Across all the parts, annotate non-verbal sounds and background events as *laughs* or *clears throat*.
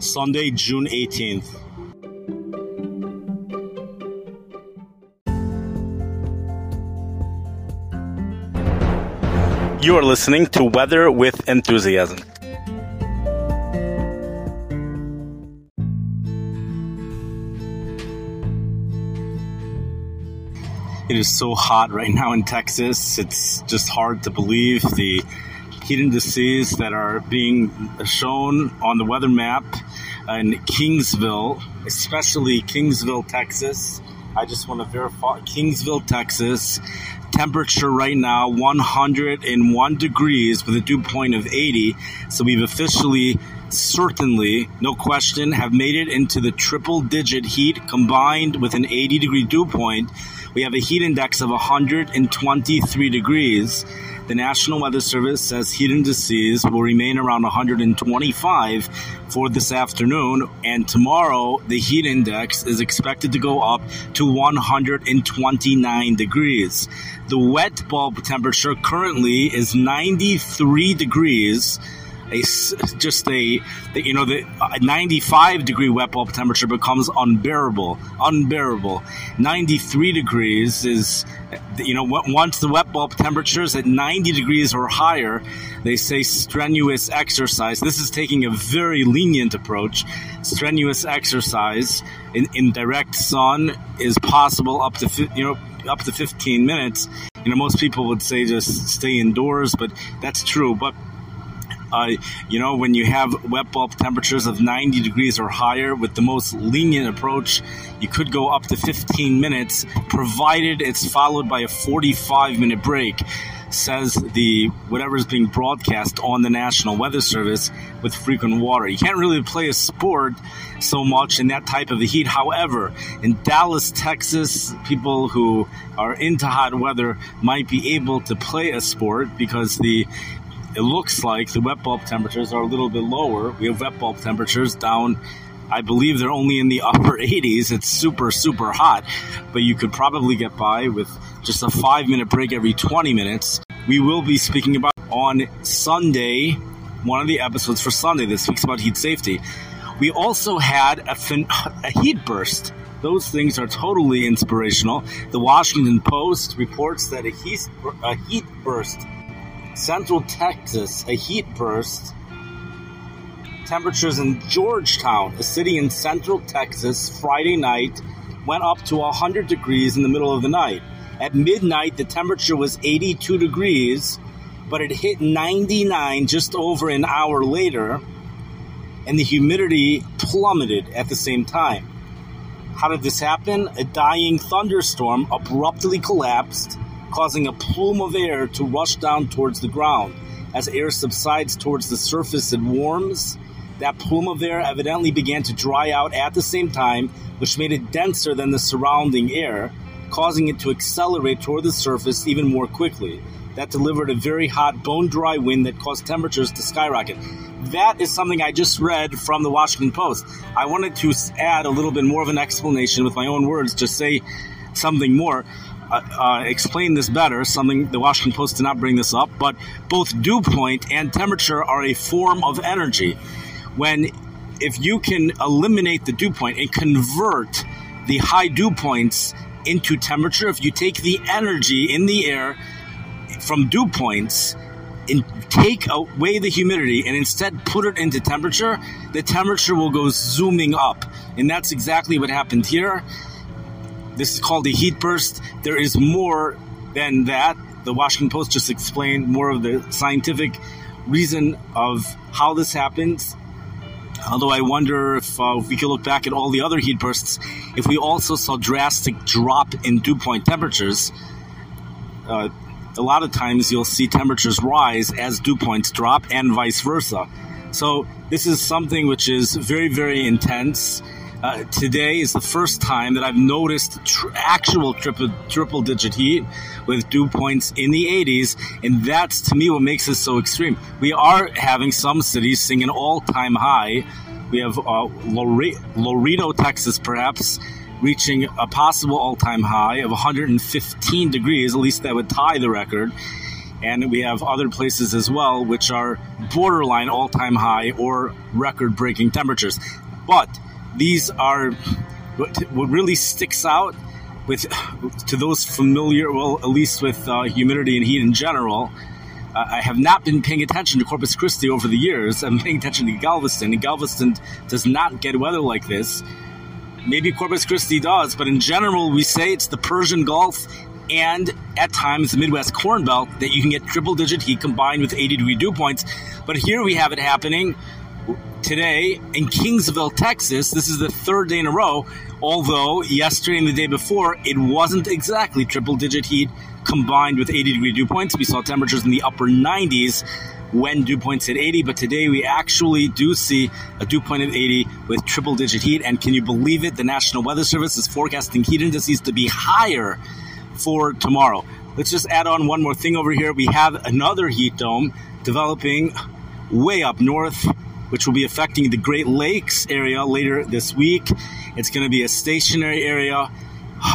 Sunday, June 18th. You are listening to Weather with Enthusiasm. It is so hot right now in Texas. It's just hard to believe the heat indices that are being shown on the weather map in Kingsville, especially Kingsville, Texas. I just want to verify Kingsville, Texas. Temperature right now 101 degrees with a dew point of 80. So we've officially, certainly, no question, have made it into the triple digit heat combined with an 80 degree dew point. We have a heat index of 123 degrees. The National Weather Service says heat indices will remain around 125 for this afternoon, and tomorrow the heat index is expected to go up to 129 degrees. The wet bulb temperature currently is 93 degrees a just a you know the 95 degree wet bulb temperature becomes unbearable unbearable. 93 degrees is you know once the wet bulb temperature is at 90 degrees or higher they say strenuous exercise. This is taking a very lenient approach. Strenuous exercise in, in direct sun is possible up to you know up to 15 minutes. You know most people would say just stay indoors but that's true. But uh, you know, when you have wet bulb temperatures of 90 degrees or higher with the most lenient approach, you could go up to 15 minutes, provided it's followed by a 45 minute break says the whatever is being broadcast on the National Weather Service with frequent water. You can't really play a sport so much in that type of the heat. However, in Dallas, Texas, people who are into hot weather might be able to play a sport because the it looks like the wet bulb temperatures are a little bit lower. We have wet bulb temperatures down, I believe they're only in the *laughs* upper 80s. It's super, super hot, but you could probably get by with just a five minute break every 20 minutes. We will be speaking about on Sunday, one of the episodes for Sunday that speaks about heat safety. We also had a, fin- *laughs* a heat burst. Those things are totally inspirational. The Washington Post reports that a heat, a heat burst Central Texas, a heat burst. Temperatures in Georgetown, a city in Central Texas, Friday night went up to 100 degrees in the middle of the night. At midnight, the temperature was 82 degrees, but it hit 99 just over an hour later, and the humidity plummeted at the same time. How did this happen? A dying thunderstorm abruptly collapsed causing a plume of air to rush down towards the ground. As air subsides towards the surface and warms, that plume of air evidently began to dry out at the same time, which made it denser than the surrounding air, causing it to accelerate toward the surface even more quickly. That delivered a very hot, bone dry wind that caused temperatures to skyrocket. That is something I just read from the Washington Post. I wanted to add a little bit more of an explanation with my own words, to say something more. Uh, uh, explain this better. Something the Washington Post did not bring this up, but both dew point and temperature are a form of energy. When if you can eliminate the dew point and convert the high dew points into temperature, if you take the energy in the air from dew points and take away the humidity and instead put it into temperature, the temperature will go zooming up. And that's exactly what happened here. This is called a heat burst. There is more than that. The Washington Post just explained more of the scientific reason of how this happens. Although I wonder if, uh, if we could look back at all the other heat bursts, if we also saw drastic drop in dew point temperatures, uh, a lot of times you'll see temperatures rise as dew points drop and vice versa. So this is something which is very, very intense. Uh, today is the first time that I've noticed tr- actual triple triple digit heat with dew points in the 80s, and that's to me what makes this so extreme. We are having some cities seeing an all time high. We have uh, Laredo, Texas, perhaps reaching a possible all time high of 115 degrees. At least that would tie the record. And we have other places as well, which are borderline all time high or record breaking temperatures. But these are what, what really sticks out with to those familiar, well, at least with uh, humidity and heat in general. Uh, I have not been paying attention to Corpus Christi over the years. I'm paying attention to Galveston, and Galveston does not get weather like this. Maybe Corpus Christi does, but in general, we say it's the Persian Gulf and at times the Midwest Corn Belt that you can get triple digit heat combined with 80 degree dew points. But here we have it happening today in Kingsville, Texas. This is the third day in a row, although yesterday and the day before it wasn't exactly triple digit heat combined with 80 degree dew points. We saw temperatures in the upper 90s when dew points hit 80, but today we actually do see a dew point of 80 with triple digit heat. And can you believe it? The National Weather Service is forecasting heat indices to be higher for tomorrow. Let's just add on one more thing over here. We have another heat dome developing way up north, which will be affecting the Great Lakes area later this week. It's going to be a stationary area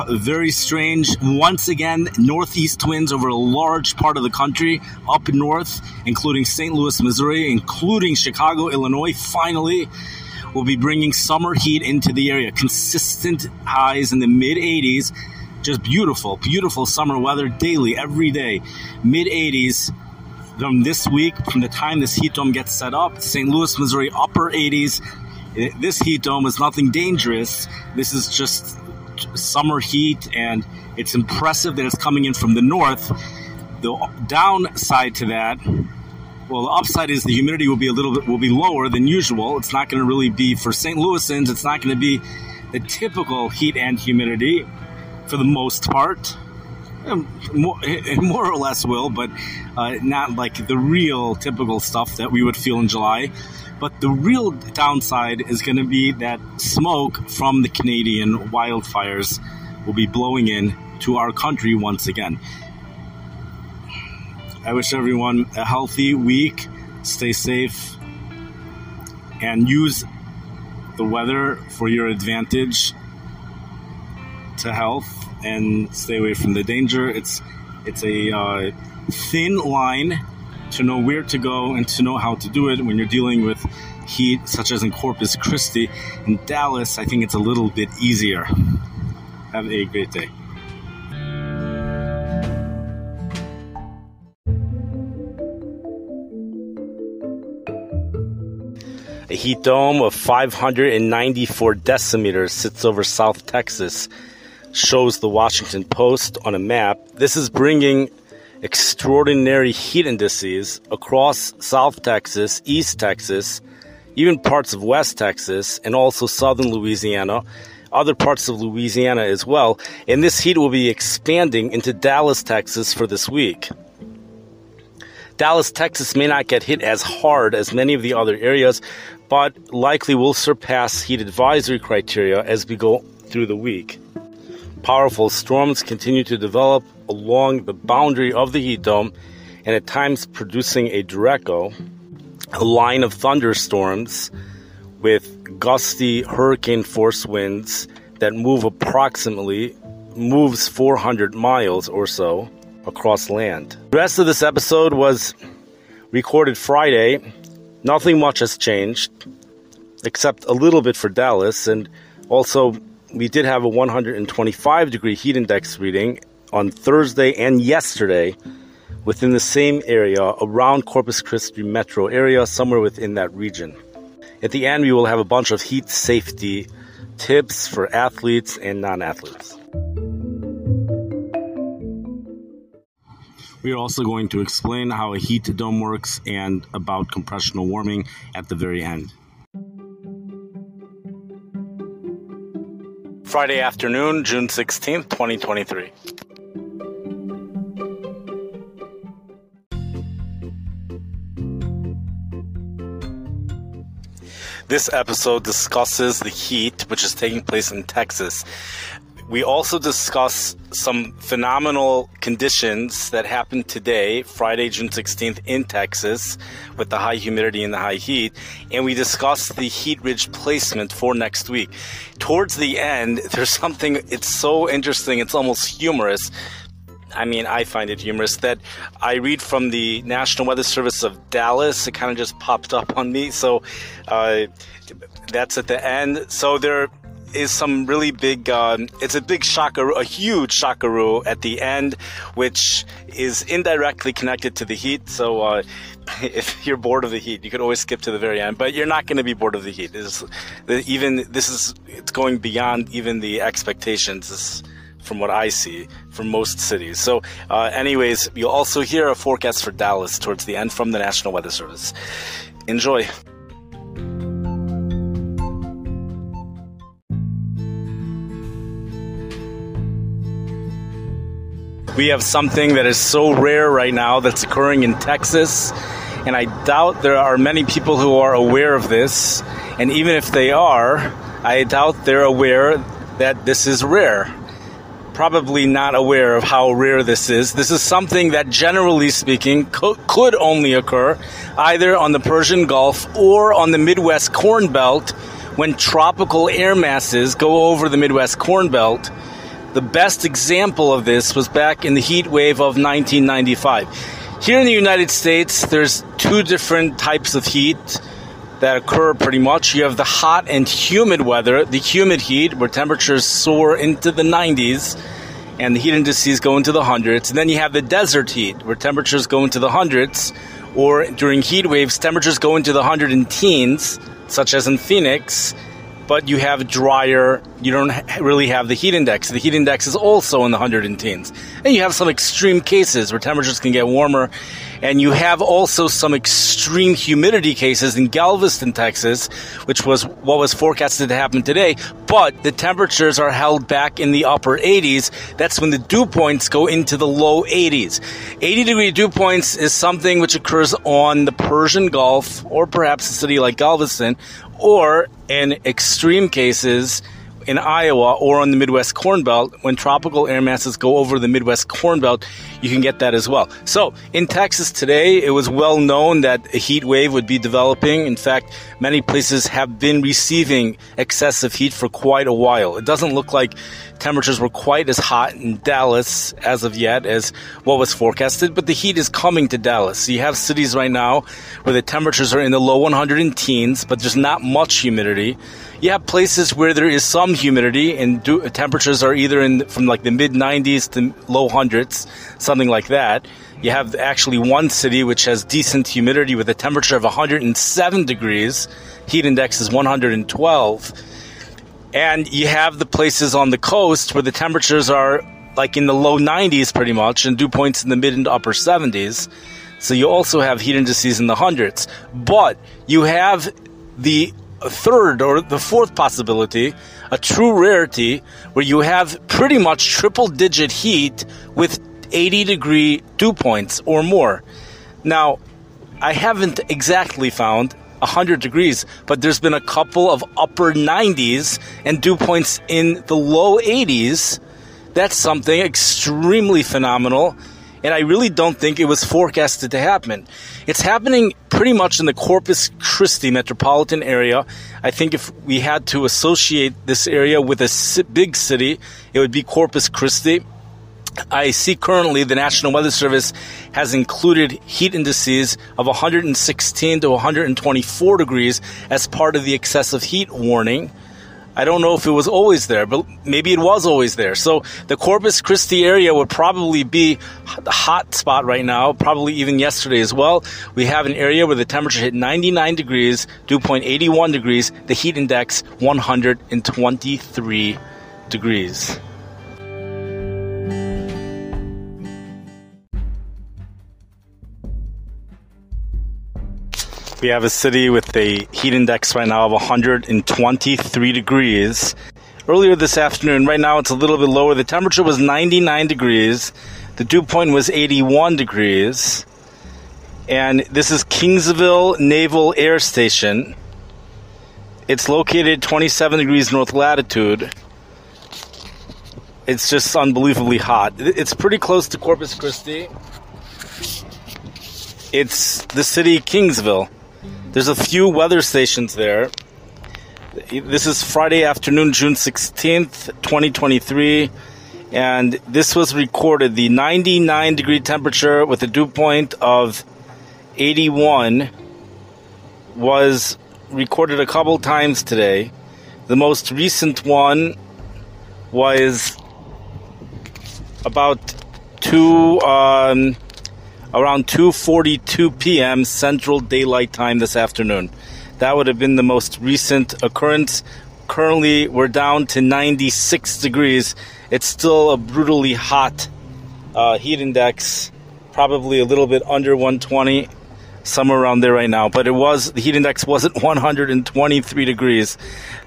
very strange. Once again, northeast winds over a large part of the country up north, including St. Louis, Missouri, including Chicago, Illinois. Finally, will be bringing summer heat into the area. Consistent highs in the mid 80s. Just beautiful, beautiful summer weather daily, every day. Mid 80s from this week, from the time this heat dome gets set up. St. Louis, Missouri, upper 80s. This heat dome is nothing dangerous. This is just summer heat, and it's impressive that it's coming in from the north. The downside to that, well, the upside is the humidity will be a little bit will be lower than usual. It's not going to really be for St. Louisans. It's not going to be the typical heat and humidity for the most part. Um, more, eh, eh, more or less will, but uh, not like the real typical stuff that we would feel in July. But the real downside is going to be that smoke from the Canadian wildfires will be blowing in to our country once again. I wish everyone a healthy week, stay safe, and use the weather for your advantage to health and stay away from the danger. It's it's a uh, thin line to know where to go and to know how to do it when you're dealing with heat, such as in Corpus Christi. In Dallas, I think it's a little bit easier. Have a great day. A heat dome of 594 decimeters sits over South Texas, shows the Washington Post on a map. This is bringing extraordinary heat indices across South Texas, East Texas, even parts of West Texas, and also southern Louisiana, other parts of Louisiana as well. And this heat will be expanding into Dallas, Texas for this week. Dallas, Texas may not get hit as hard as many of the other areas, but likely will surpass heat advisory criteria as we go through the week. Powerful storms continue to develop along the boundary of the heat dome and at times producing a derecho, a line of thunderstorms with gusty hurricane force winds that move approximately moves 400 miles or so across land. The rest of this episode was recorded Friday. Nothing much has changed except a little bit for Dallas and also we did have a 125 degree heat index reading on Thursday and yesterday within the same area around Corpus Christi metro area, somewhere within that region. At the end, we will have a bunch of heat safety tips for athletes and non athletes. We are also going to explain how a heat dome works and about compressional warming at the very end. Friday afternoon, June 16th, 2023. This episode discusses the heat which is taking place in Texas. We also discuss some phenomenal conditions that happened today, Friday, June 16th, in Texas, with the high humidity and the high heat. And we discuss the heat ridge placement for next week. Towards the end, *laughs* there's something, it's so interesting, it's almost humorous. I mean, I find it humorous that I read from the National Weather Service of Dallas. It kind of just popped up on me. So uh, that's at the end. So there is some really big, um, it's a big shockaroo, a huge shockaroo at the end, which is indirectly connected to the heat. So uh, *laughs* if you're bored of the heat, you could always skip to the very end, but you're not going to be bored of the heat. Even this is it's going beyond even the expectations. This, from what I see from most cities. So, uh, anyways, you'll also hear a forecast for Dallas towards the end from the National Weather Service. Enjoy. We have something that is so rare right now that's occurring in Texas, and I doubt there are many people who are aware of this. And even if they are, I doubt they're aware that this is rare. Probably not aware of how rare this is. This is something that, generally speaking, co- could only occur either on the Persian Gulf or on the Midwest Corn Belt when tropical air masses go over the Midwest Corn Belt the best example of this was back in the heat wave of 1995. Here in the United States, there's two different types of heat that occur pretty much. You have the hot and humid weather, the humid heat, where temperatures soar into the 90s and the heat indices go into the hundreds. And then you have the desert heat, where temperatures go into the hundreds, or during heat waves, temperatures go into the hundred and teens, such as in Phoenix but you have drier, you don't really have the heat index. The heat index is also in the 100 teens. And you have some extreme cases where temperatures can get warmer. And you have also some extreme humidity cases in Galveston, Texas, which was what was forecasted to happen today. But the temperatures are held back in the upper 80s. That's when the dew points go into the low 80s. 80 degree dew points is something which occurs on the Persian Gulf or perhaps a city like Galveston or in extreme cases in Iowa or on the Midwest Corn Belt, when tropical air masses go over the Midwest Corn Belt, you can get that as well. So in Texas today, it was well known that a heat wave would be developing. In fact, many places have been receiving excessive heat for quite a while. It doesn't look like temperatures were quite as hot in Dallas as of yet as what was forecasted, but the heat is coming to Dallas. So you have cities right now where the temperatures are in the low 100 teens, but there's not much humidity. You have places where there is some humidity and do, temperatures are either in from like the mid 90s to low hundreds, something like that. You have actually one city which has decent humidity with a temperature of 107 degrees. Heat index is 112 and you have the places on the coast where the temperatures are like in the low 90s pretty much and dew points in the mid and upper 70s. So you also have heat indices in the hundreds. But you have the third or the fourth possibility, a true rarity, where you have pretty much triple digit heat with 80 degree dew points or more. Now, I haven't exactly found 100 degrees, but there's been a couple of upper 90s and dew points in the low 80s. That's something extremely phenomenal, and I really don't think it was forecasted to happen. It's happening pretty much in the Corpus Christi metropolitan area. I think if we had to associate this area with a big city, it would be Corpus Christi. I see currently the National Weather Service has included heat indices of 116 to 124 degrees as part of the excessive heat warning. I don't know if it was always there, but maybe it was always there. So the Corpus Christi area would probably be the hot spot right now, probably even yesterday as well. We have an area where the temperature hit 99 degrees, dew point 81 degrees, the heat index 123 degrees. We have a city with a heat index right now of 123 degrees. Earlier this afternoon, right now it's a little bit lower. The temperature was 99 degrees. The dew point was 81 degrees. And this is Kingsville Naval Air Station. It's located 27 degrees north latitude. It's just unbelievably hot. It's pretty close to Corpus Christi. It's the city Kingsville. There's a few weather stations there. This is Friday afternoon, June 16th, 2023, and this was recorded the 99 degree temperature with a dew point of 81 was recorded a couple times today. The most recent one was about two um, around 2:42 p.m. Central Daylight Time this afternoon. That would have been the most recent occurrence. Currently, we're down to 96 degrees. It's still a brutally hot uh, heat index, probably a little bit under 120, somewhere around there right now. But it was the heat index wasn't *laughs* 123 degrees.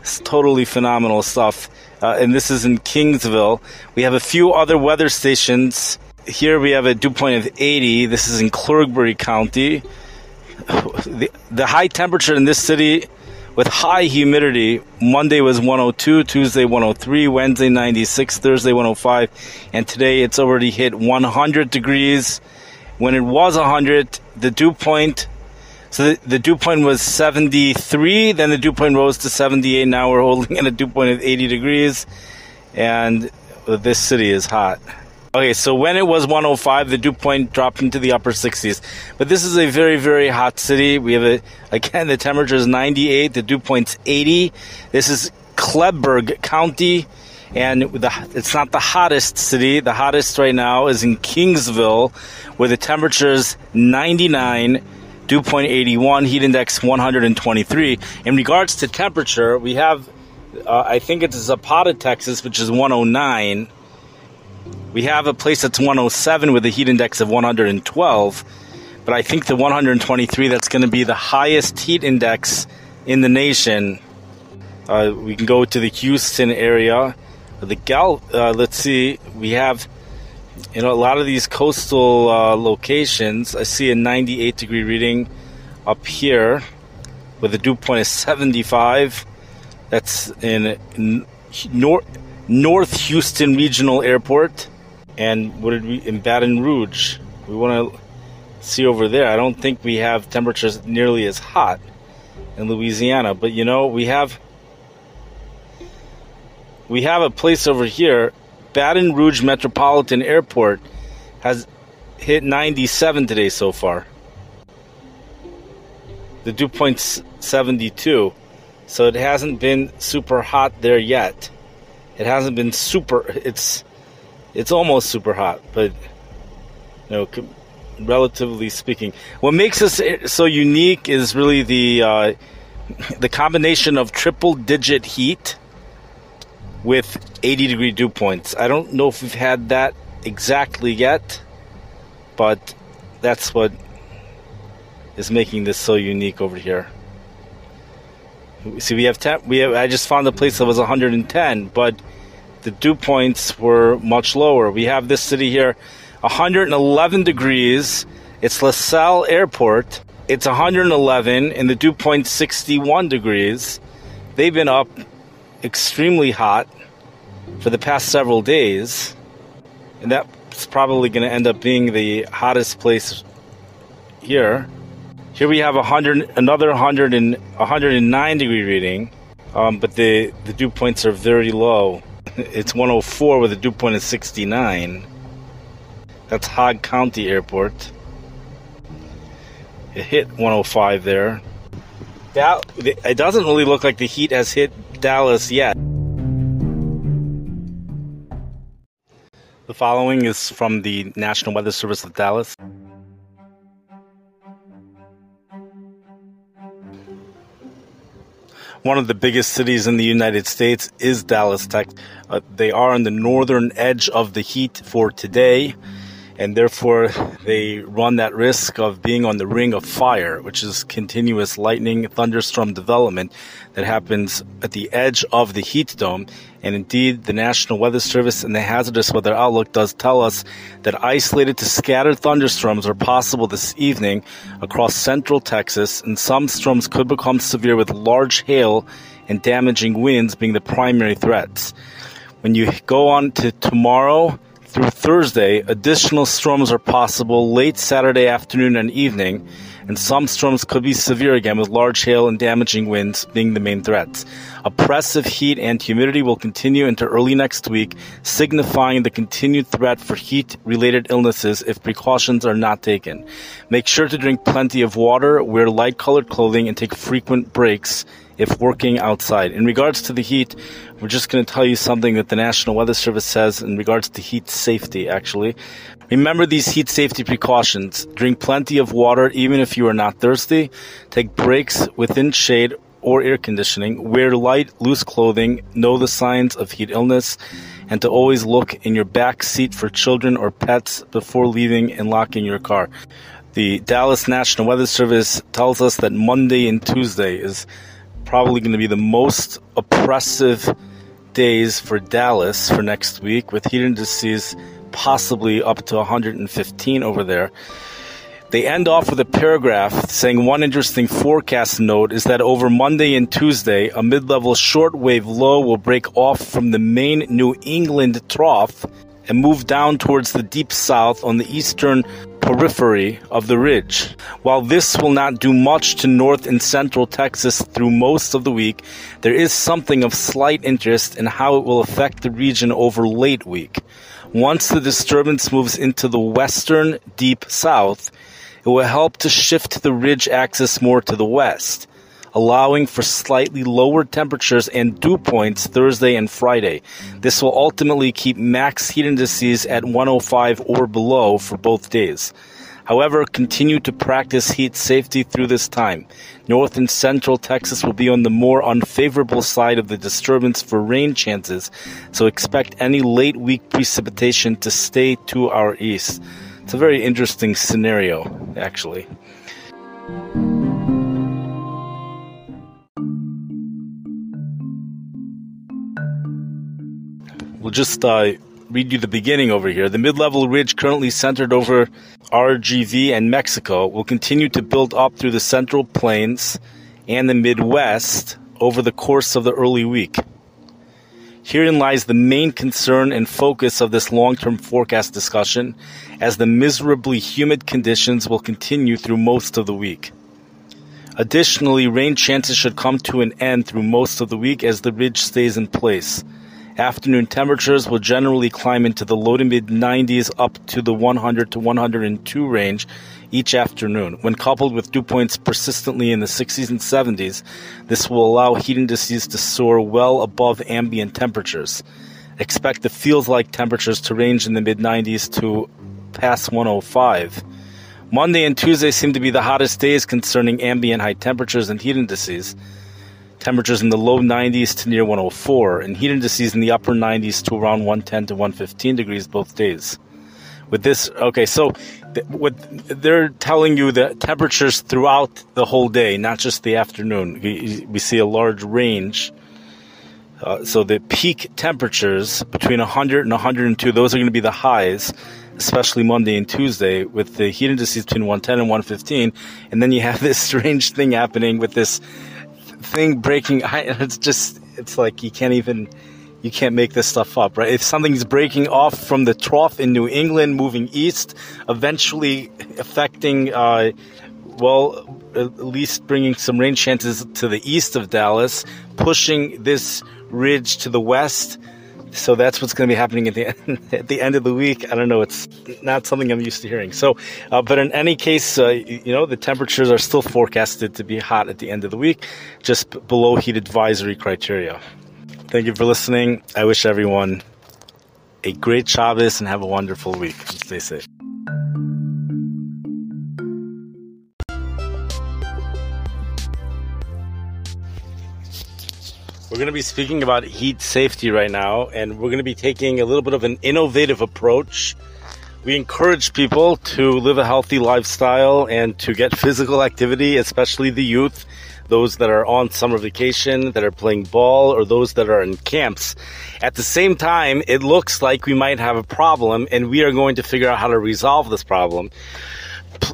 It's totally phenomenal stuff. Uh, and this is in Kingsville. We have a few other weather stations. Here we have a dew point of 80. This is in Kleberg County. The, the high temperature in this city with high humidity. Monday was 102, Tuesday 103, Wednesday 96, Thursday 105, and today it's already hit 100 degrees. When it was 100, the dew point, so the, the dew point was 73, then the dew point rose to 78. Now we're *laughs* holding at a dew point of 80 degrees, and this city is hot. Okay, so when it was 105, the dew point dropped into the upper 60s. But this is a very, very hot city. We have a, again, the temperature is 98, the dew point's 80. This is Kleberg County, and the, it's not the hottest city. The hottest right now is in Kingsville, where the temperature is 99, dew point 81, heat index 123. In regards to temperature, we have, uh, I think it's Zapata, Texas, which is 109 we have a place that's 107 with a heat index of 112, but I think the 123 that's going to be the highest heat index in the nation. Uh, we can go to the Houston area. The Gal, uh, let's see, we have you know a lot of these coastal uh, locations. I see a 98 degree reading up here with a dew point of 75. That's in, in North North Houston Regional Airport and what did we in Baton Rouge? We want to see over there. I don't think we have temperatures nearly as hot in Louisiana, but you know we have we have a place over here. Baton Rouge Metropolitan Airport has hit 97 today so far. The dew point's 72, so it hasn't been super hot there yet. It hasn't been super. It's it's almost super hot, but you know, relatively speaking, what makes us so unique is really the uh, the combination of triple digit heat with 80 degree dew points. I don't know if we've had that exactly yet, but that's what is making this so unique over here. See, we have ten, we have. I just found a place that was 110, but the dew points were much lower. We have this city here, 111 degrees. It's LaSalle Airport. It's 111, and the dew point 61 degrees. They've been up extremely hot for the past several days, and that's probably going to end up being the hottest place here. Here we have 100, another 100 and 109 degree reading, um, but the the dew points are very low. It's 104 with a dew point of 69. That's Hogg County Airport. It hit 105 there. That, it doesn't really look like the heat has hit Dallas yet. The following is from the National Weather Service of Dallas. One of the biggest cities in the United States is Dallas, Texas. Uh, they are on the northern edge of the heat for today, and therefore they run that risk of being on the ring of fire, which is continuous lightning thunderstorm development that happens at the edge of the heat dome. And indeed, the National Weather Service and the Hazardous Weather Outlook does tell us that isolated to scattered thunderstorms are possible this evening across central Texas, and some storms could become severe with large hail and damaging winds being the primary threats. When you go on to tomorrow through Thursday, additional storms are possible late Saturday afternoon and evening and some storms could be severe again with large hail and damaging winds being the main threats. Oppressive heat and humidity will continue into early next week, signifying the continued threat for heat related illnesses if precautions are not taken. Make sure to drink plenty of water, wear light colored clothing, and take frequent breaks if working outside. In regards to the heat, we're just going to tell you something that the National Weather Service says in regards to heat safety, actually. Remember these heat safety precautions. Drink plenty of water even if you are not thirsty. Take breaks within shade or air conditioning. Wear light, loose clothing. Know the signs of heat illness. And to always look in your back seat for children or pets before leaving and locking your car. The Dallas National Weather Service tells us that Monday and Tuesday is probably going to be the most oppressive days for Dallas for next week, with heat indices possibly up to 115 over there. They end off with a paragraph saying one interesting forecast note is that over Monday and Tuesday, a mid level shortwave low will break off from the main New England trough and move down towards the deep south on the eastern periphery of the ridge. While this will not do much to north and central Texas through most of the week, there is something of slight interest in how it will affect the region over late week. Once the disturbance moves into the western deep south, it will help to shift the ridge axis more to the west allowing for slightly lower temperatures and dew points Thursday and Friday. This will ultimately keep max heat indices at 105 or below for both days. However, continue to practice heat safety through this time. North and central Texas will be on the more unfavorable side of the disturbance for rain chances, so expect any late week precipitation to stay to our east. It's a very interesting scenario, actually. We'll just uh, read you the beginning over here. The mid-level ridge currently centered over RGV and Mexico will continue to build up through the central plains and the Midwest over the course of the early week. Herein lies the main concern and focus of this long-term forecast discussion as the miserably humid conditions will continue through most of the week. Additionally, rain chances should come to an end through most of the week as the ridge stays in place. Afternoon temperatures will generally climb into the low to mid 90s up to the 100 to 102 range each afternoon. When coupled with dew points persistently in the 60s and 70s, this will allow heat indices to soar well above ambient temperatures. Expect the feels like temperatures to range in the mid 90s to past 105. Monday and Tuesday seem to be the hottest days concerning ambient high temperatures and heat indices temperatures in the low 90s to near 104, and heat indices in the upper 90s to around 110 to 115 degrees both days. With this, okay, so th- what they're telling you the temperatures throughout the whole day, not just the afternoon. We, we see a large range. Uh, so the peak temperatures between 100 and 102, those are going to be the highs, especially Monday and Tuesday, with the heat indices between 110 and 115. And then you have *laughs* this strange thing happening with this thing breaking. It's just, it's like you can't even, you can't make this stuff up, right? If something's breaking off from the trough in New England, moving east, eventually affecting, uh, well, at least bringing some rain chances to the east of Dallas, pushing this ridge to the west so that's what's going to be happening at the end, *laughs* at the end of the week. I don't know. It's not something I'm used to hearing. So, uh, but in any case, uh, you know, the temperatures are still forecasted to be hot at the end of the week, just below heat advisory criteria. Thank you for listening. I wish everyone a great Shabbos and have a wonderful week. Stay safe. We're going to be speaking about heat safety right now, and we're going to be taking a little bit of an innovative approach. We encourage people to live a healthy lifestyle and to get physical activity, especially the youth, those that are on summer vacation, that are playing ball, or those that are in camps. At the same time, it looks like we might have a problem, and we are going to figure out how to resolve this problem.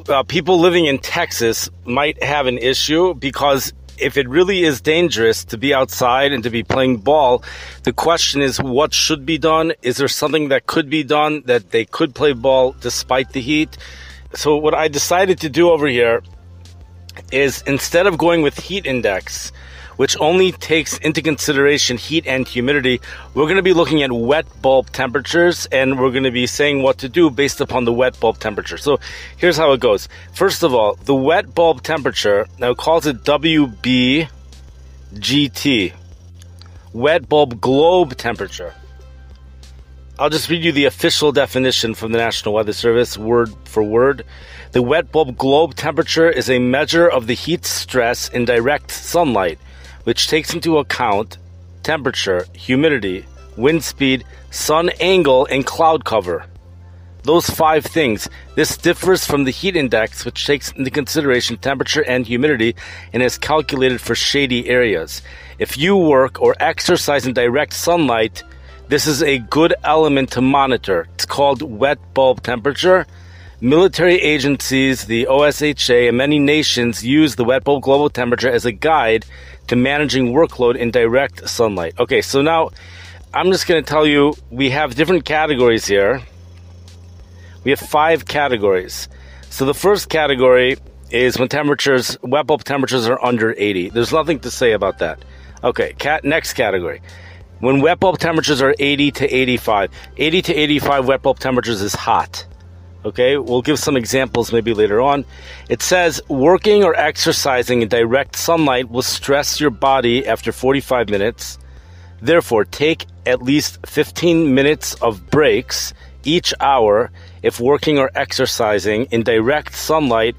Uh, people living in Texas might have an issue because if it really is dangerous to be outside and to be playing ball, the question is what should be done? Is there something that could be done that they could play ball despite the heat? So what I decided to do over here is instead of going with heat index, which only takes into consideration heat and humidity, we're going to be looking at wet bulb temperatures and we're going to be saying what to do based upon the wet bulb temperature. So here's how it goes. First of all, the wet bulb temperature, now it calls it WBGT, wet bulb globe temperature. I'll just read you the official definition from the National Weather Service, word for word. The wet bulb globe temperature is a measure of the heat stress in direct sunlight which takes into account temperature, humidity, wind speed, sun angle, and cloud cover. Those five things. This differs from the heat index, which takes into consideration temperature and humidity and is calculated for shady areas. If you work or exercise in direct sunlight, this is a good element to monitor. It's called wet bulb temperature. Military agencies, the OSHA, and many nations use the wet bulb global temperature as a guide to managing workload in direct sunlight. Okay, so now I'm just going to tell you we have different categories here. We have five categories. So the first category is when temperatures, wet bulb temperatures are under 80. There's nothing to say about that. Okay, cat, next category. When wet bulb temperatures are 80 to 85, 80 to 85 wet bulb temperatures is hot. Okay, we'll give some examples maybe later on. It says working or exercising in direct sunlight will stress your body after 45 minutes. Therefore, take at least 15 minutes of breaks each hour if working or exercising in direct sunlight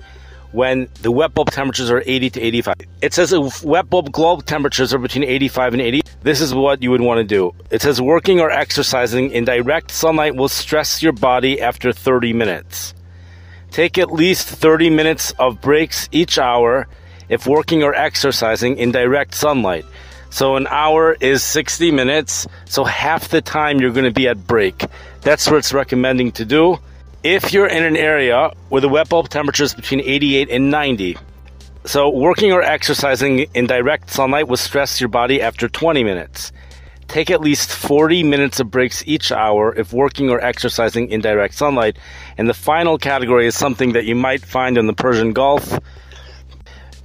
when the wet bulb temperatures are 80 to 85. It says if wet bulb globe temperatures are between 85 and 80, this is what you would want to do. It says working or exercising in direct sunlight will stress your body after 30 minutes. Take at least 30 minutes of breaks each hour if working or exercising in direct sunlight. So an hour is 60 minutes, so half the time you're going to be at break. That's what it's recommending to do if you're in an area where the wet bulb temperature is between 88 and 90. So, working or exercising in direct sunlight will stress your body after 20 minutes. Take at least 40 minutes of breaks each hour if working or exercising in direct sunlight. And the final category is something that you might find in the Persian Gulf.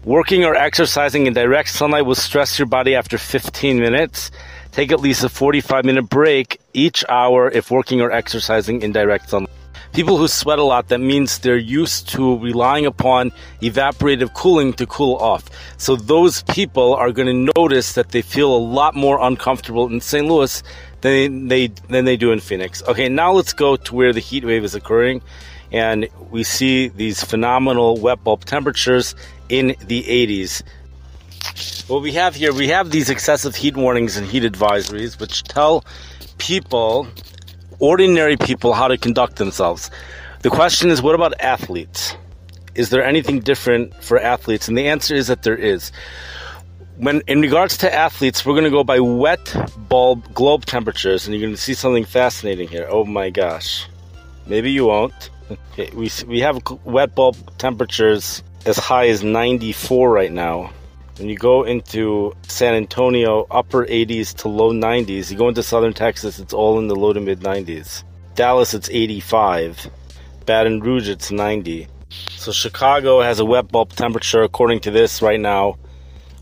Working or exercising in direct sunlight will stress your body after 15 minutes. Take at least a 45 minute break each hour if working or exercising in direct sunlight people who sweat a lot, that means they're used to relying upon evaporative cooling to cool off. So those people are going to notice that they feel a lot more uncomfortable in St. Louis than they than they do in Phoenix. Okay, now let's go to where the heat wave is occurring, and we see these phenomenal wet bulb temperatures in the 80s. What we have here, we have these excessive heat warnings and heat advisories, which tell people ordinary people how to conduct themselves. The question is, what about athletes? Is there anything different for athletes? And the answer is that there is. When in regards to athletes, we're going to go by wet bulb globe temperatures, and you're going to see something fascinating here. Oh my gosh! Maybe you won't. Okay, *laughs* we we have wet bulb temperatures as high as 94 right now. When you go into San Antonio, upper 80s to low 90s. You go into southern Texas, it's all in the low to mid 90s. Dallas, it's 85. Baton Rouge, it's 90. So Chicago has a wet bulb temperature, according to this right now,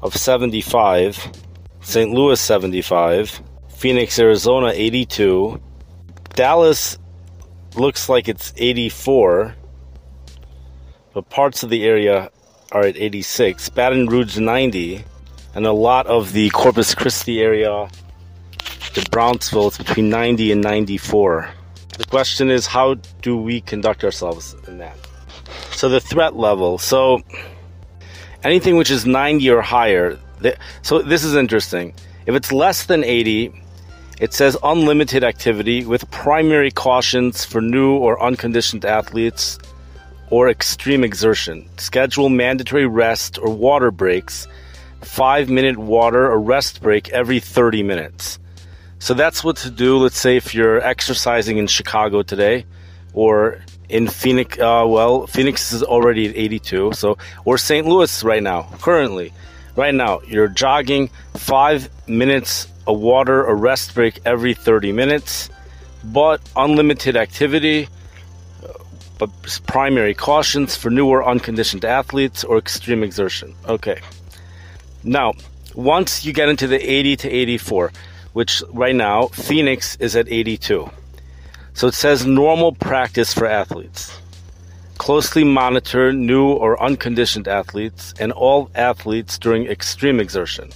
of 75. St. Louis, 75. Phoenix, Arizona, 82. Dallas looks like it's 84. But parts of the area are at 86, Baton Rouge 90, and a lot of the Corpus Christi area, the Brownsville, it's between 90 and 94. The question is, how do we conduct ourselves in that? So the threat level. So anything which is 90 or higher. So this is interesting. If it's less than 80, it says unlimited activity with primary cautions for new or unconditioned athletes or extreme exertion. Schedule mandatory rest or water breaks, five minute water or rest break every 30 minutes. So that's what to do. Let's say if you're exercising in Chicago today or in Phoenix, uh, well, Phoenix is already at 82. So, or St. Louis right now, currently, right now, you're jogging five minutes a water or rest break every 30 minutes, but unlimited activity but primary cautions for newer unconditioned athletes or extreme exertion. Okay. Now, once you get into the 80 to 84, which right now Phoenix is at 82. So it says normal practice for athletes. Closely monitor new or unconditioned athletes and all athletes during extreme exertion.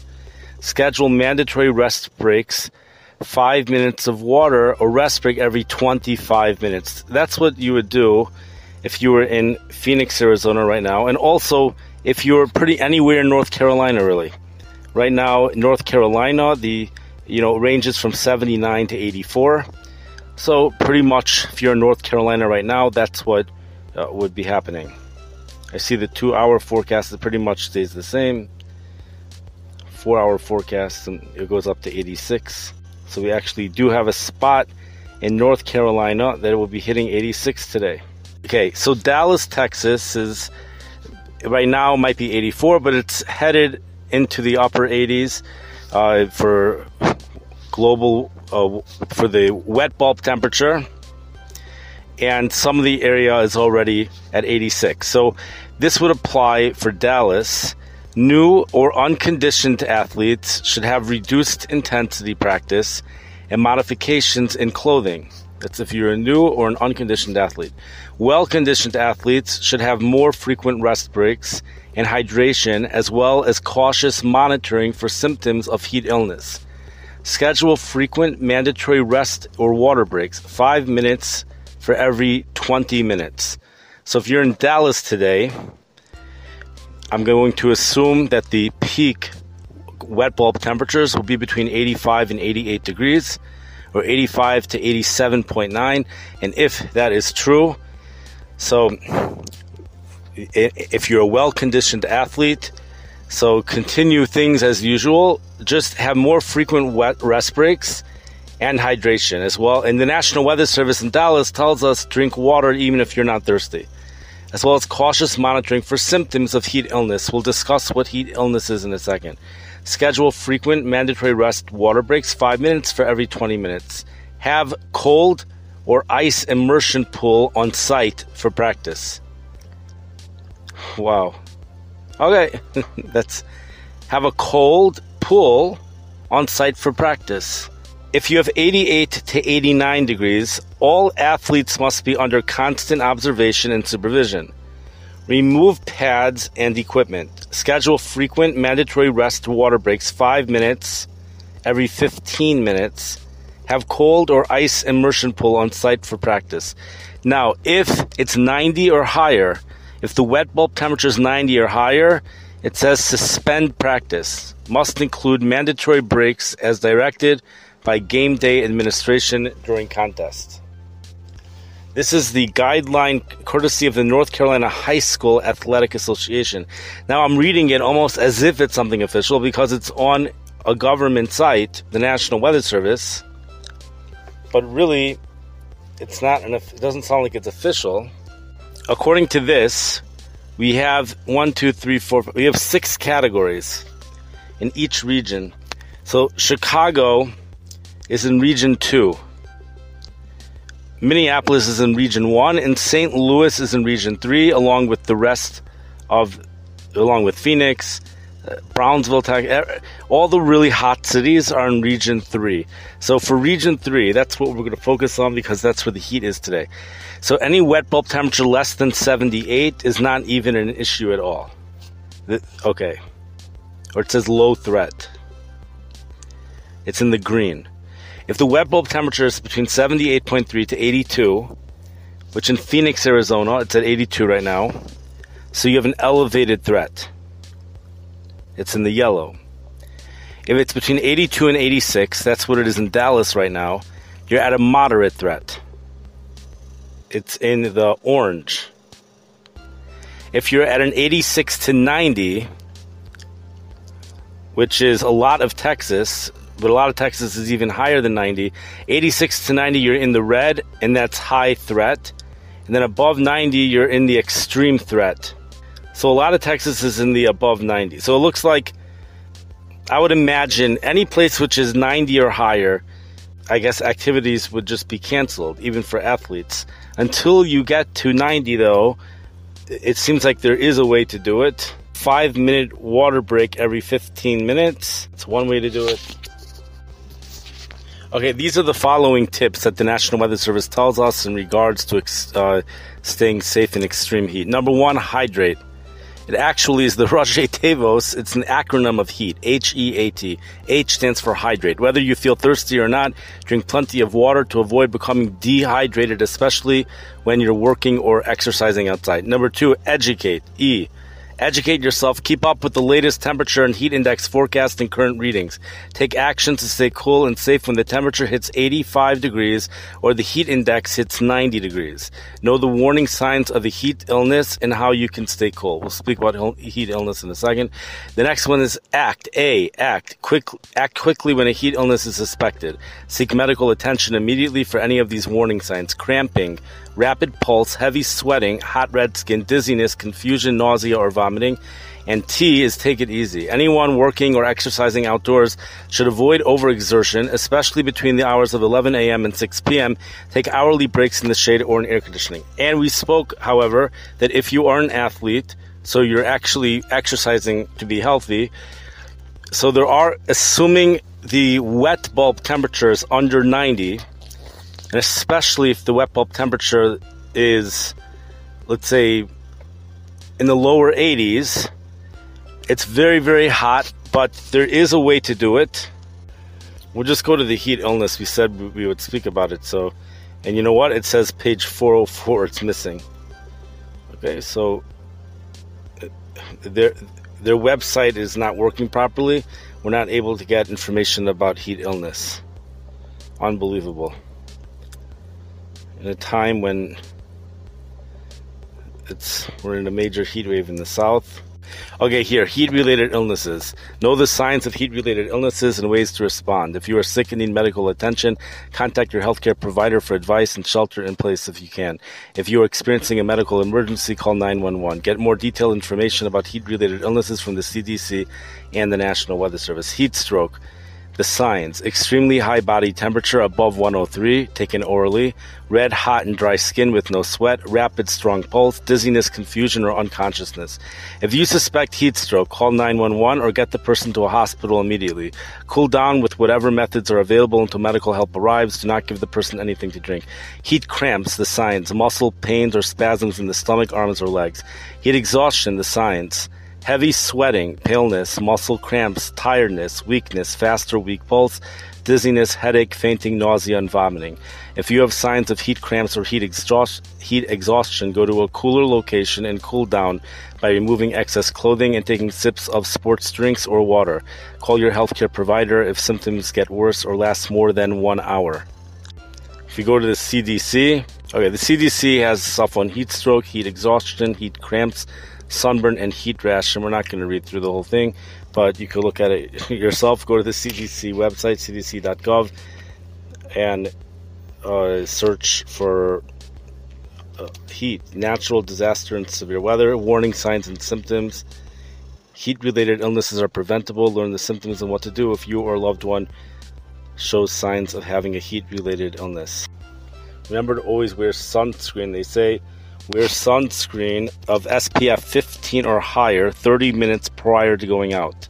Schedule mandatory rest breaks, five minutes of water or rest break every 25 minutes. That's what you would do if you were in Phoenix, Arizona right now. And also if you're pretty anywhere in North Carolina, really. Right now, North Carolina, the you know ranges from 79 to 84. So pretty much, if you're in North Carolina right now, that's what uh, would be happening. I see the two-hour forecast it pretty much stays the same. Four-hour forecast and it goes up to 86. So we actually do have a spot in North Carolina that will be hitting 86 today. Okay, so Dallas, Texas is right now might be 84, but it's headed into the upper 80s uh, for global uh, for the wet bulb temperature. And some of the area is already at 86 so this would apply for dallas new or unconditioned athletes should have reduced intensity practice and modifications in clothing that's if you're a new or an unconditioned athlete well conditioned athletes should have more frequent rest breaks and hydration, as well as cautious monitoring for symptoms of heat illness. Schedule frequent mandatory rest or water breaks, five minutes for every 20 minutes. So if you're in Dallas today, I'm going to assume that the peak wet bulb temperatures will be between 85 and 88 degrees or 85 to 87.9. And if that is true, so if you're a well conditioned athlete, so continue things as usual. Just have more frequent wet rest breaks and hydration as well. And the National Weather Service in Dallas tells us drink water even if you're not thirsty, as well as cautious monitoring for symptoms of heat illness. We'll discuss what heat illness is in a second. Schedule frequent mandatory rest water breaks, five minutes for every 20 minutes. Have cold or ice immersion pool on site for practice. Wow. Okay, *laughs* let's have a cold pool on site for practice. If you have 88 to 89 degrees, all athletes must be under constant observation and supervision. Remove pads and equipment. Schedule frequent mandatory rest water breaks, 5 minutes every 15 minutes. Have cold or ice immersion pool on site for practice. Now, if it's 90 or higher, if the wet bulb temperature is 90 or higher, it says suspend practice. Must include mandatory breaks as directed by game day administration during contest. This is the guideline courtesy of the North Carolina High School Athletic Association. Now I'm reading it almost as if it's something official because it's on a government site, the National Weather Service. But really, it's not. An, it doesn't sound like it's official according to this, we have one, two, three, four. We have six categories in each region. So Chicago is in region two. Minneapolis is in region one, and St. Louis is in region three, along with the rest of, along with Phoenix, uh, Brownsville, Texas, all the really hot cities are in Region 3. So for Region 3, that's what we're going to focus on because that's where the heat is today. So any wet bulb temperature less than 78 is not even an issue at all. Okay. Or it says low threat. It's in the green. If the wet bulb temperature is between 78.3 to 82, which in Phoenix, Arizona, it's at 82 right now, so you have an elevated threat. It's in the yellow. If it's between 82 and 86, that's what it is in Dallas right now, you're at a moderate threat. It's in the orange. If you're at an 86 to 90, which is a lot of Texas, but a lot of Texas is even higher than 90. 86 to 90, you're in the red, and that's high threat. And then above 90, you're in the extreme threat. So a lot of Texas is in the above 90. So it looks like I would imagine any place which is 90 or higher, I guess activities would just be canceled, even for athletes. Until you get to 90, though, it seems like there is a way to do it. Five minute water break every 15 minutes. It's one way to do it. Okay, these are the following tips that the National Weather Service tells us in regards to uh, staying safe in extreme heat. Number one, hydrate. It actually is the *laughs* Rashi Tevos. It's an acronym of HEAT. H-E-A-T. H stands for hydrate. Whether you feel thirsty or not, drink plenty of water to avoid becoming dehydrated, especially when you're working or exercising outside. Number two, educate. E. Educate yourself. Keep up with the latest temperature and heat index forecast and current readings. Take action to stay cool and safe when the temperature hits 85 degrees or the heat index hits 90 degrees. Know the warning signs of the heat illness and how you can stay cool. We'll speak about heat illness in a second. The next one is act. A. Act. Quick. Act quickly when a heat illness is suspected. Seek medical attention immediately for any of these warning signs. Cramping rapid pulse, heavy sweating, hot red skin, dizziness, confusion, nausea, or vomiting. And T is take it easy. Anyone working or exercising outdoors should avoid overexertion, especially between the hours of 11 a.m. and 6 p.m. Take hourly breaks in the shade or in air conditioning. And we spoke, however, that if you are an athlete, so you're actually exercising to be healthy, so there are, assuming the wet bulb temperature is under 90, and especially if the wet bulb temperature is, let's say, in the lower 80s, it's very, very hot, but there is a way to do it. We'll just go to the heat illness. We said we would speak about it. So, and you know what? It says page 404, it's missing. Okay, so uh, their their website is not working properly. We're not able to get information about heat illness. Unbelievable in a time when it's we're in a major heat wave in the south. Okay, here, heat related illnesses. Know the signs of heat related illnesses and ways to respond. If you are sick and need medical attention, contact your healthcare provider for advice and shelter in place if you can. If you are experiencing a medical emergency, call 911. Get more detailed information about heat related illnesses from the CDC and the National Weather Service. Heat stroke. The signs extremely high body temperature above 103, taken orally, red, hot, and dry skin with no sweat, rapid, strong pulse, dizziness, confusion, or unconsciousness. If you suspect heat stroke, call 911 or get the person to a hospital immediately. Cool down with whatever methods are available until medical help arrives. Do not give the person anything to drink. Heat cramps, the signs, muscle pains or spasms in the stomach, arms, or legs. Heat exhaustion, the signs heavy sweating, paleness, muscle cramps, tiredness, weakness, faster weak pulse, dizziness, headache, fainting, nausea, and vomiting. If you have signs of heat cramps or heat, heat exhaustion, go to a cooler location and cool down by removing excess clothing and taking sips of sports drinks or water. Call your healthcare provider if symptoms get worse or last more than one hour. If you go to the CDC, okay, the CDC has stuff on heat stroke, heat exhaustion, heat cramps, sunburn and heat rash. And we're not going to read through the whole thing, but you could look at it *laughs* yourself. Go to the CDC website, cdc.gov, and uh, search for uh, heat, natural disaster, and severe weather, warning signs and symptoms. Heat related illnesses are preventable. Learn the symptoms and what to do if you or a loved one shows signs of having a heat related illness. Remember to always wear sunscreen. They say Wear sunscreen of SPF 15 or higher 30 minutes prior to going out.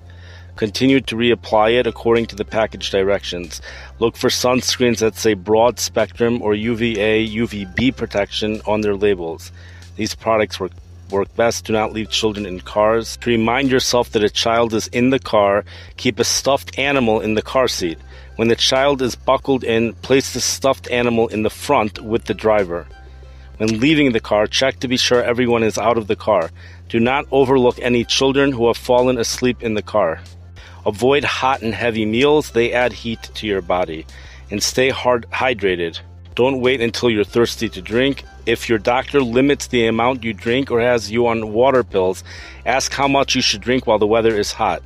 Continue to reapply it according to the package directions. Look for sunscreens that say broad spectrum or UVA, UVB protection on their labels. These products work work best. Do not leave children in cars. To remind yourself that a child is in the car, keep a stuffed animal in the car seat. When the child is buckled in, place the stuffed animal in the front with the driver. When leaving the car, check to be sure everyone is out of the car. Do not overlook any children who have fallen asleep in the car. Avoid hot and heavy meals, they add heat to your body. And stay hard hydrated. Don't wait until you're thirsty to drink. If your doctor limits the amount you drink or has you on water pills, ask how much you should drink while the weather is hot.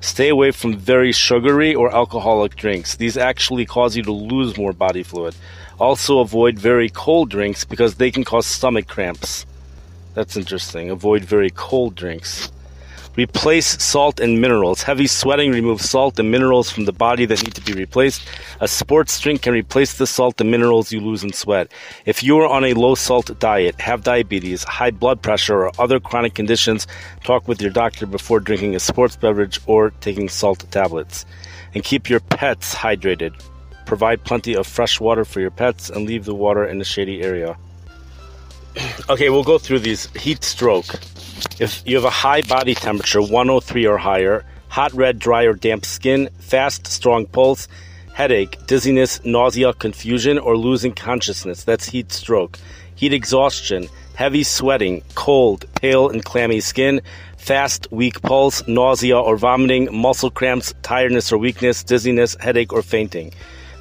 Stay away from very sugary or alcoholic drinks. These actually cause you to lose more body fluid. Also, avoid very cold drinks because they can cause stomach cramps. That's interesting. Avoid very cold drinks. Replace salt and minerals. Heavy sweating removes salt and minerals from the body that need to be replaced. A sports drink can replace the salt and minerals you lose in sweat. If you are on a low salt diet, have diabetes, high blood pressure, or other chronic conditions, talk with your doctor before drinking a sports beverage or taking salt tablets. And keep your pets hydrated. Provide plenty of fresh water for your pets and leave the water in a shady area. *clears throat* okay, we'll go through these. Heat stroke. If you have a high body temperature, 103 or higher, hot, red, dry, or damp skin, fast, strong pulse, headache, dizziness, nausea, confusion, or losing consciousness, that's heat stroke. Heat exhaustion, heavy sweating, cold, pale, and clammy skin, fast, weak pulse, nausea or vomiting, muscle cramps, tiredness or weakness, dizziness, headache, or fainting.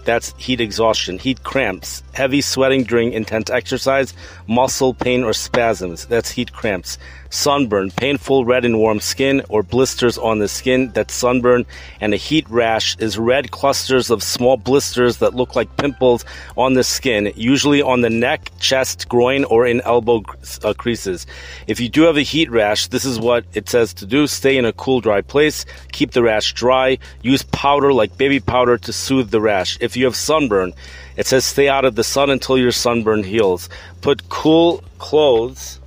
That's heat exhaustion. Heat cramps, heavy sweating during intense exercise, muscle pain or spasms. That's heat cramps. Sunburn, painful red and warm skin or blisters on the skin. That's sunburn. And a heat rash is red clusters of small blisters that look like pimples on the skin, usually on the neck, chest, groin, or in elbow uh, creases. If you do have a heat rash, this is what it says to do. Stay in a cool, dry place. Keep the rash dry. Use powder like baby powder to soothe the rash. If you have sunburn, it says stay out of the sun until your sunburn heals. Put cool clothes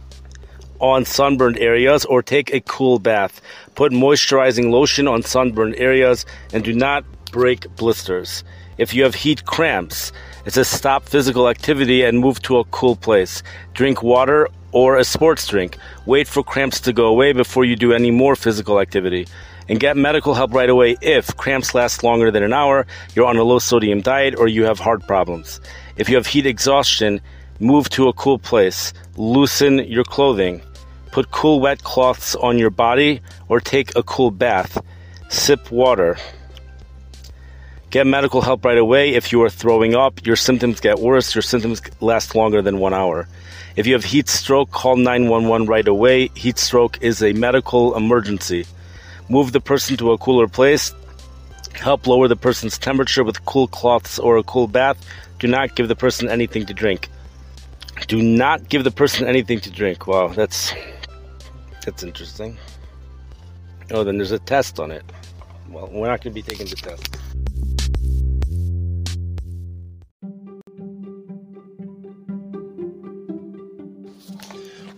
on sunburned areas or take a cool bath. Put moisturizing lotion on sunburned areas and do not break blisters. If you have heat cramps, it says stop physical activity and move to a cool place. Drink water or a sports drink. Wait for cramps to go away before you do any more physical activity. And get medical help right away if cramps last longer than an hour, you're on a low sodium diet, or you have heart problems. If you have heat exhaustion, move to a cool place. Loosen your clothing. Put cool wet cloths on your body or take a cool bath. Sip water. Get medical help right away if you are throwing up, your symptoms get worse, your symptoms last longer than one hour. If you have heat stroke, call 911 right away. Heat stroke is a medical emergency. Move the person to a cooler place. Help lower the person's temperature with cool cloths or a cool bath. Do not give the person anything to drink. Do not give the person anything to drink. Wow, that's that's interesting. Oh, then there's a test on it. Well, we're not going to be taking the test.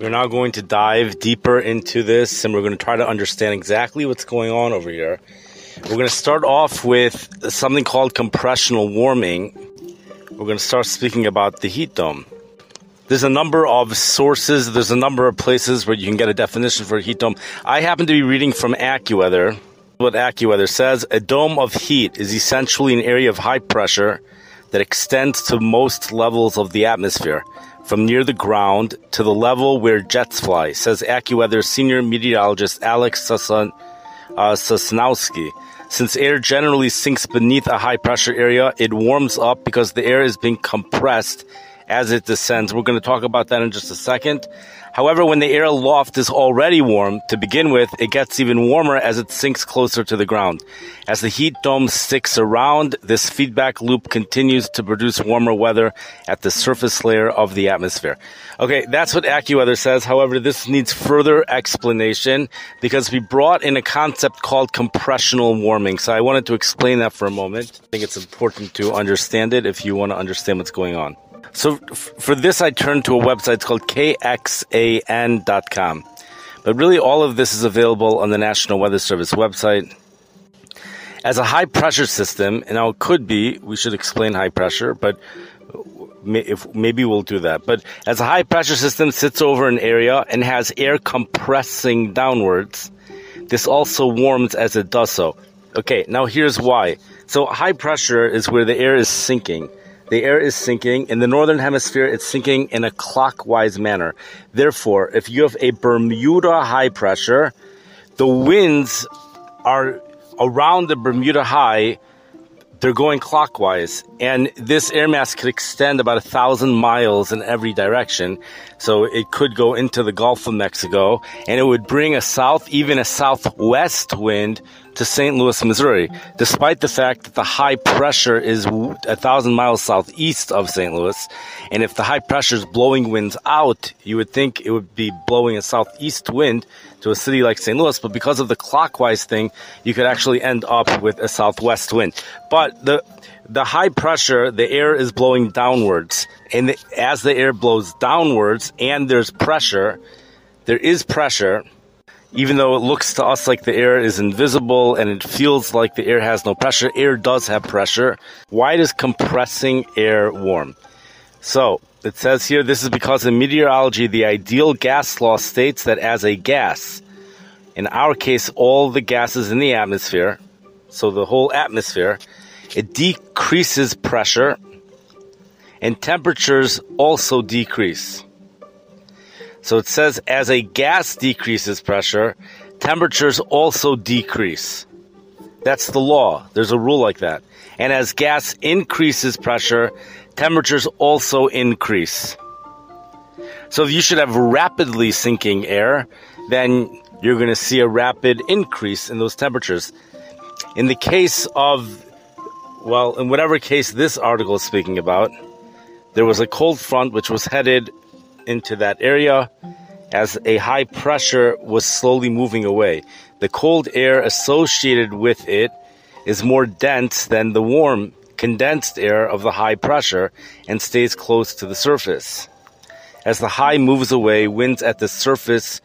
We're now going to dive deeper into this and we're going to try to understand exactly what's going on over here. We're going to start off with something called compressional warming. We're going to start speaking about the heat dome. There's a number of sources, there's a number of places where you can get a definition for a heat dome. I happen to be reading from AccuWeather. What AccuWeather says a dome of heat is essentially an area of high pressure that extends to most levels of the atmosphere, from near the ground to the level where jets fly, says AccuWeather senior meteorologist Alex Sasan, uh, Sosnowski. Since air generally sinks beneath a high pressure area, it warms up because the air is being compressed as it descends. We're going to talk about that in just a second. However, when the air aloft is already warm to begin with, it gets even warmer as it sinks closer to the ground. As the heat dome sticks around, this feedback loop continues to produce warmer weather at the surface layer of the atmosphere. Okay, that's what AccuWeather says. However, this needs further explanation because we brought in a concept called compressional warming. So I wanted to explain that for a moment. I think it's important to understand it if you want to understand what's going on. So f- for this, I turned to a website it's called kxan.com. But really, all of this is available on the National Weather Service website. As a high pressure system, and now it could be, we should explain high pressure, but uh, may, if, maybe we'll do that. But as a high pressure system sits over an area and has air compressing downwards, this also warms as it does so. Okay, now here's why. So high pressure is where the air is sinking the air is sinking. In the northern hemisphere, it's sinking in a clockwise manner. Therefore, if you have a Bermuda high pressure, the winds are around the Bermuda high, they're going clockwise. And this air mass could extend about a thousand miles in every direction. So it could go into the Gulf of Mexico and it would bring a south, even a southwest wind to St. Louis, Missouri, despite the fact that the high pressure is a thousand miles southeast of St. Louis. And if the high pressure is blowing winds out, you would think it would be blowing a southeast wind to a city like St. Louis. But because of the clockwise thing, you could actually end up with a southwest wind. But the the high pressure, the air is blowing downwards. And the, as the air blows downwards and there's pressure, there is pressure even though it looks to us like the air is invisible and it feels like the air has no pressure, air does have pressure. Why does compressing air warm? So, it says here this is because in meteorology, the ideal gas law states that as a gas, in our case, all the gases in the atmosphere, so the whole atmosphere, it decreases pressure and temperatures also decrease. So it says as a gas decreases pressure, temperatures also decrease. That's the law. There's a rule like that. And as gas increases pressure, temperatures also increase. So if you should have rapidly sinking air, then you're going to see a rapid increase in those temperatures. In the case of, well, in whatever case this article is speaking about, there was a cold front which was headed into that area as a high pressure was slowly moving away. The cold air associated with it is more dense than the warm, condensed air of the high pressure and stays close to the surface. As the high moves away, winds at the surface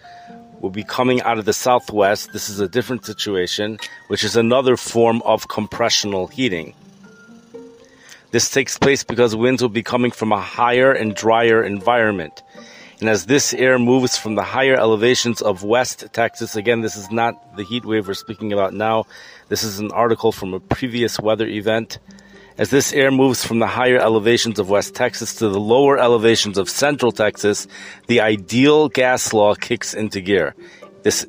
will be coming out of the southwest. This is a different situation, which is another form of compressional heating. This takes place because winds will be coming from a higher and drier environment. And as this air moves from the higher elevations of West Texas, again, this is not the heat wave we're speaking about now. This is an article from a previous weather event. As this air moves from the higher elevations of West Texas to the lower elevations of Central Texas, the ideal gas law kicks into gear. This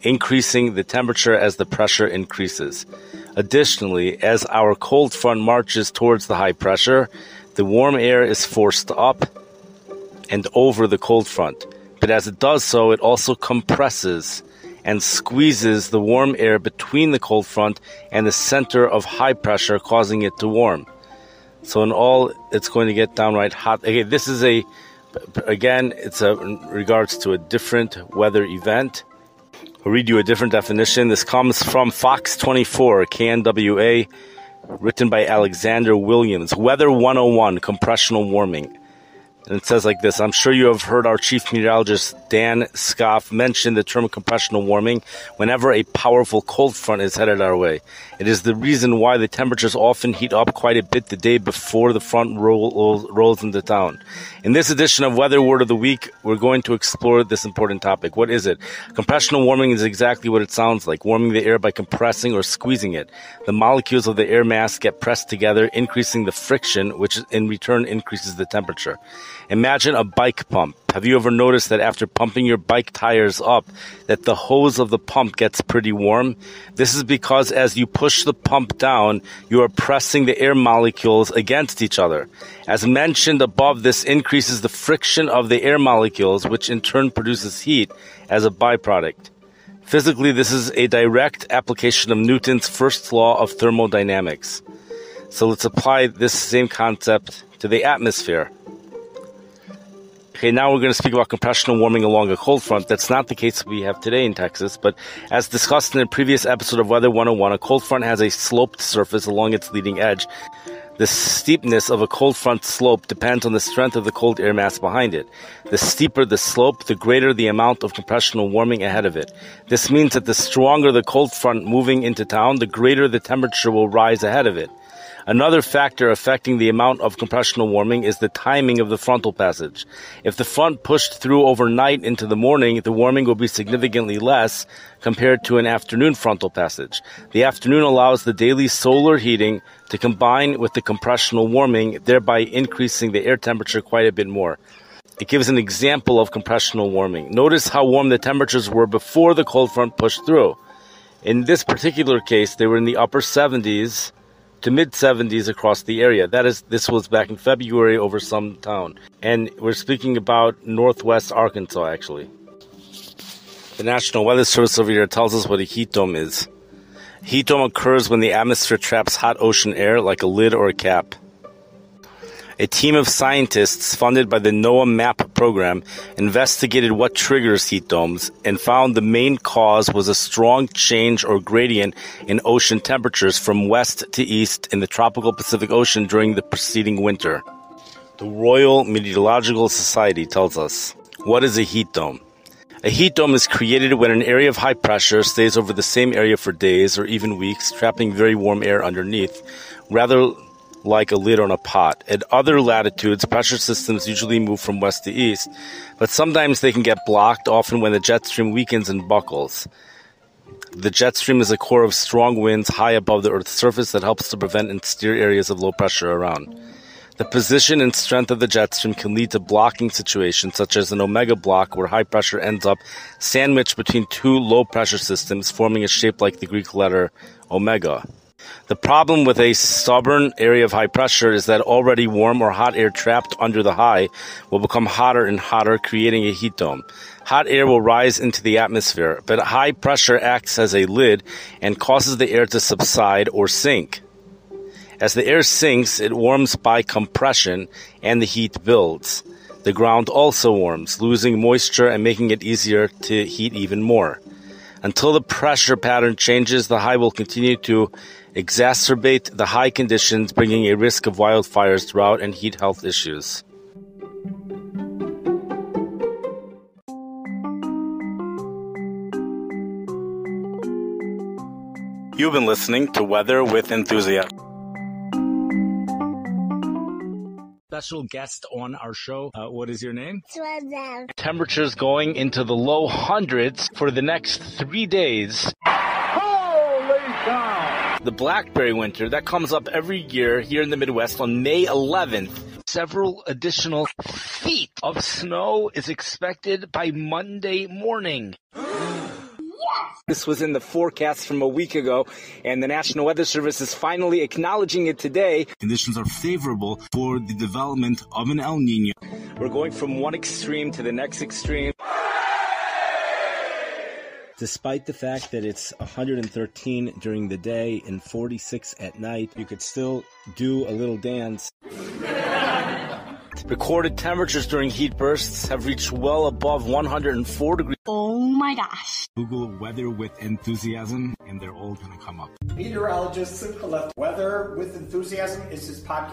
increasing the temperature as the pressure increases. Additionally, as our cold front marches towards the high pressure, the warm air is forced up and over the cold front. But as it does so, it also compresses and squeezes the warm air between the cold front and the center of high pressure, causing it to warm. So in all, it's going to get downright hot. Again, this is a, again, it's a, in regards to a different weather event. I'll read you a different definition. This comes from Fox 24, KNWA, written by Alexander Williams. Weather 101, compressional warming. And it says like this I'm sure you have heard our chief meteorologist Dan Skoff mention the term compressional warming whenever a powerful cold front is headed our way. It is the reason why the temperatures often heat up quite a bit the day before the front roll, rolls into town. In this edition of Weather Word of the Week, we're going to explore this important topic. What is it? Compressional warming is exactly what it sounds like warming the air by compressing or squeezing it. The molecules of the air mass get pressed together, increasing the friction, which in return increases the temperature. Imagine a bike pump. Have you ever noticed that after pumping your bike tires up, that the hose of the pump gets pretty warm? This is because as you push the pump down, you are pressing the air molecules against each other. As mentioned above, this increases the friction of the air molecules, which in turn produces heat as a byproduct. Physically, this is a direct application of Newton's first law of thermodynamics. So let's apply this same concept to the atmosphere. Okay, now we're going to speak about compressional warming along a cold front. That's not the case we have today in Texas, but as discussed in a previous episode of Weather 101, a cold front has a sloped surface along its leading edge. The steepness of a cold front slope depends on the strength of the cold air mass behind it. The steeper the slope, the greater the amount of compressional warming ahead of it. This means that the stronger the cold front moving into town, the greater the temperature will rise ahead of it. Another factor affecting the amount of compressional warming is the timing of the frontal passage. If the front pushed through overnight into the morning, the warming will be significantly less compared to an afternoon frontal passage. The afternoon allows the daily solar heating to combine with the compressional warming, thereby increasing the air temperature quite a bit more. It gives an example of compressional warming. Notice how warm the temperatures were before the cold front pushed through. In this particular case, they were in the upper 70s to mid 70s across the area. That is, this was back in February over some town. And we're speaking about northwest Arkansas, actually. The National Weather Service over here tells us what a heat dome is. Heat dome occurs when the atmosphere traps hot ocean air like a lid or a cap. A team of scientists funded by the NOAA MAP program investigated what triggers heat domes and found the main cause was a strong change or gradient in ocean temperatures from west to east in the tropical Pacific Ocean during the preceding winter. The Royal Meteorological Society tells us. What is a heat dome? A heat dome is created when an area of high pressure stays over the same area for days or even weeks, trapping very warm air underneath, rather like a lid on a pot. At other latitudes, pressure systems usually move from west to east, but sometimes they can get blocked, often when the jet stream weakens and buckles. The jet stream is a core of strong winds high above the Earth's surface that helps to prevent and steer areas of low pressure around. The position and strength of the jet stream can lead to blocking situations, such as an omega block, where high pressure ends up sandwiched between two low pressure systems, forming a shape like the Greek letter omega. The problem with a stubborn area of high pressure is that already warm or hot air trapped under the high will become hotter and hotter, creating a heat dome. Hot air will rise into the atmosphere, but high pressure acts as a lid and causes the air to subside or sink. As the air sinks, it warms by compression and the heat builds. The ground also warms, losing moisture and making it easier to heat even more. Until the pressure pattern changes, the high will continue to exacerbate the high conditions, bringing a risk of wildfires, drought, and heat health issues. You've been listening to Weather with Enthusiasm. Special guest on our show. Uh, what is your name? Temperatures going into the low hundreds for the next three days. Holy cow! The blackberry winter that comes up every year here in the Midwest on May 11th. Several additional feet of snow is expected by Monday morning. This was in the forecast from a week ago, and the National Weather Service is finally acknowledging it today. Conditions are favorable for the development of an El Nino. We're going from one extreme to the next extreme. Despite the fact that it's 113 during the day and 46 at night, you could still do a little dance. *laughs* Recorded temperatures during heat bursts have reached well above 104 degrees. Oh my gosh. Google weather with enthusiasm, and they're all going to come up. Meteorologist Simcha left Weather with Enthusiasm is his podcast.